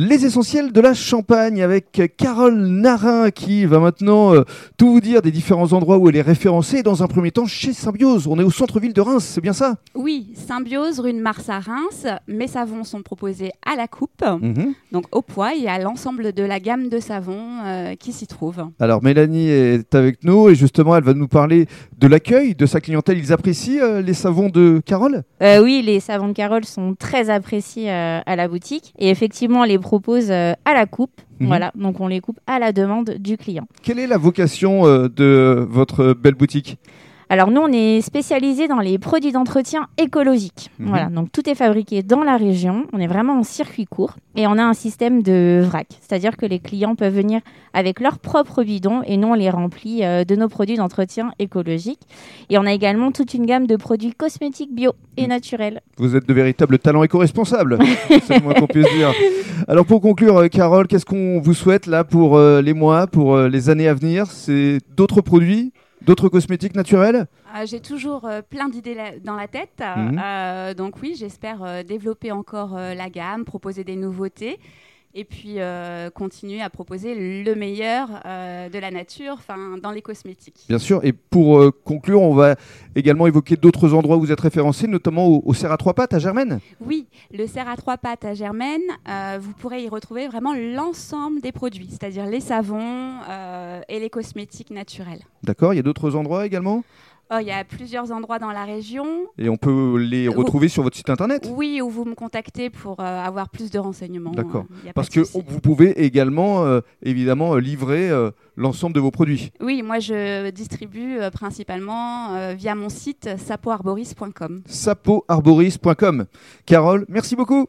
Les essentiels de la Champagne avec Carole Narin qui va maintenant euh, tout vous dire des différents endroits où elle est référencée. Dans un premier temps, chez Symbiose, on est au centre-ville de Reims, c'est bien ça? Oui, Symbiose, rue de Mars à Reims. Mes savons sont proposés à la coupe, Mhm. donc au poids et à l'ensemble de la gamme de savons euh, qui s'y trouve. Alors Mélanie est avec nous et justement elle va nous parler de l'accueil de sa clientèle. Ils apprécient euh, les savons de Carole? Euh, oui, les savons de Carole sont très appréciés euh, à la boutique et effectivement, les propose euh, à la coupe. Mhm. Voilà, donc on les coupe à la demande du client. Quelle est la vocation euh, de votre belle boutique? Alors nous, on est spécialisé dans les produits d'entretien écologiques. Mhm. Voilà, donc tout est fabriqué dans la région. On est vraiment en circuit court et on a un système de vrac, c'est-à-dire que les clients peuvent venir avec leur propre bidon et nous on les remplit euh, de nos produits d'entretien écologiques. Et on a également toute une gamme de produits cosmétiques bio et Mhm. naturels. Vous êtes de véritables talents éco-responsables, c'est le moins qu'on puisse dire. Alors pour conclure, euh, Carole, qu'est-ce qu'on vous souhaite là pour euh, les mois, pour les années à venir? C'est d'autres produits, d'autres cosmétiques naturels? Euh, J'ai toujours euh, plein d'idées dans la tête. Mhm. Euh, donc oui, j'espère euh, développer encore la gamme, proposer des nouveautés et puis euh, continuer à proposer le meilleur euh, de la nature dans les cosmétiques. Bien sûr. Et pour euh, conclure, on va également évoquer d'autres endroits où vous êtes référencés, notamment au, au Serre à trois pattes à Germaine. Oui, le cerf à trois pattes à Germaine, vous pourrez y retrouver vraiment l'ensemble des produits, c'est-à-dire les savons et les cosmétiques naturels. D'accord. Il y a d'autres endroits également? Il y a plusieurs endroits dans la région. Et on peut les Vous- retrouver sur votre site internet? Oui, où vous me contactez pour euh, avoir plus de renseignements. D'accord. euh, Parce que vous pouvez également, euh, évidemment, livrer l'ensemble de vos produits. Oui, moi je distribue principalement via mon site sapoarboris.com. sapoarboris.com. Carole, merci beaucoup.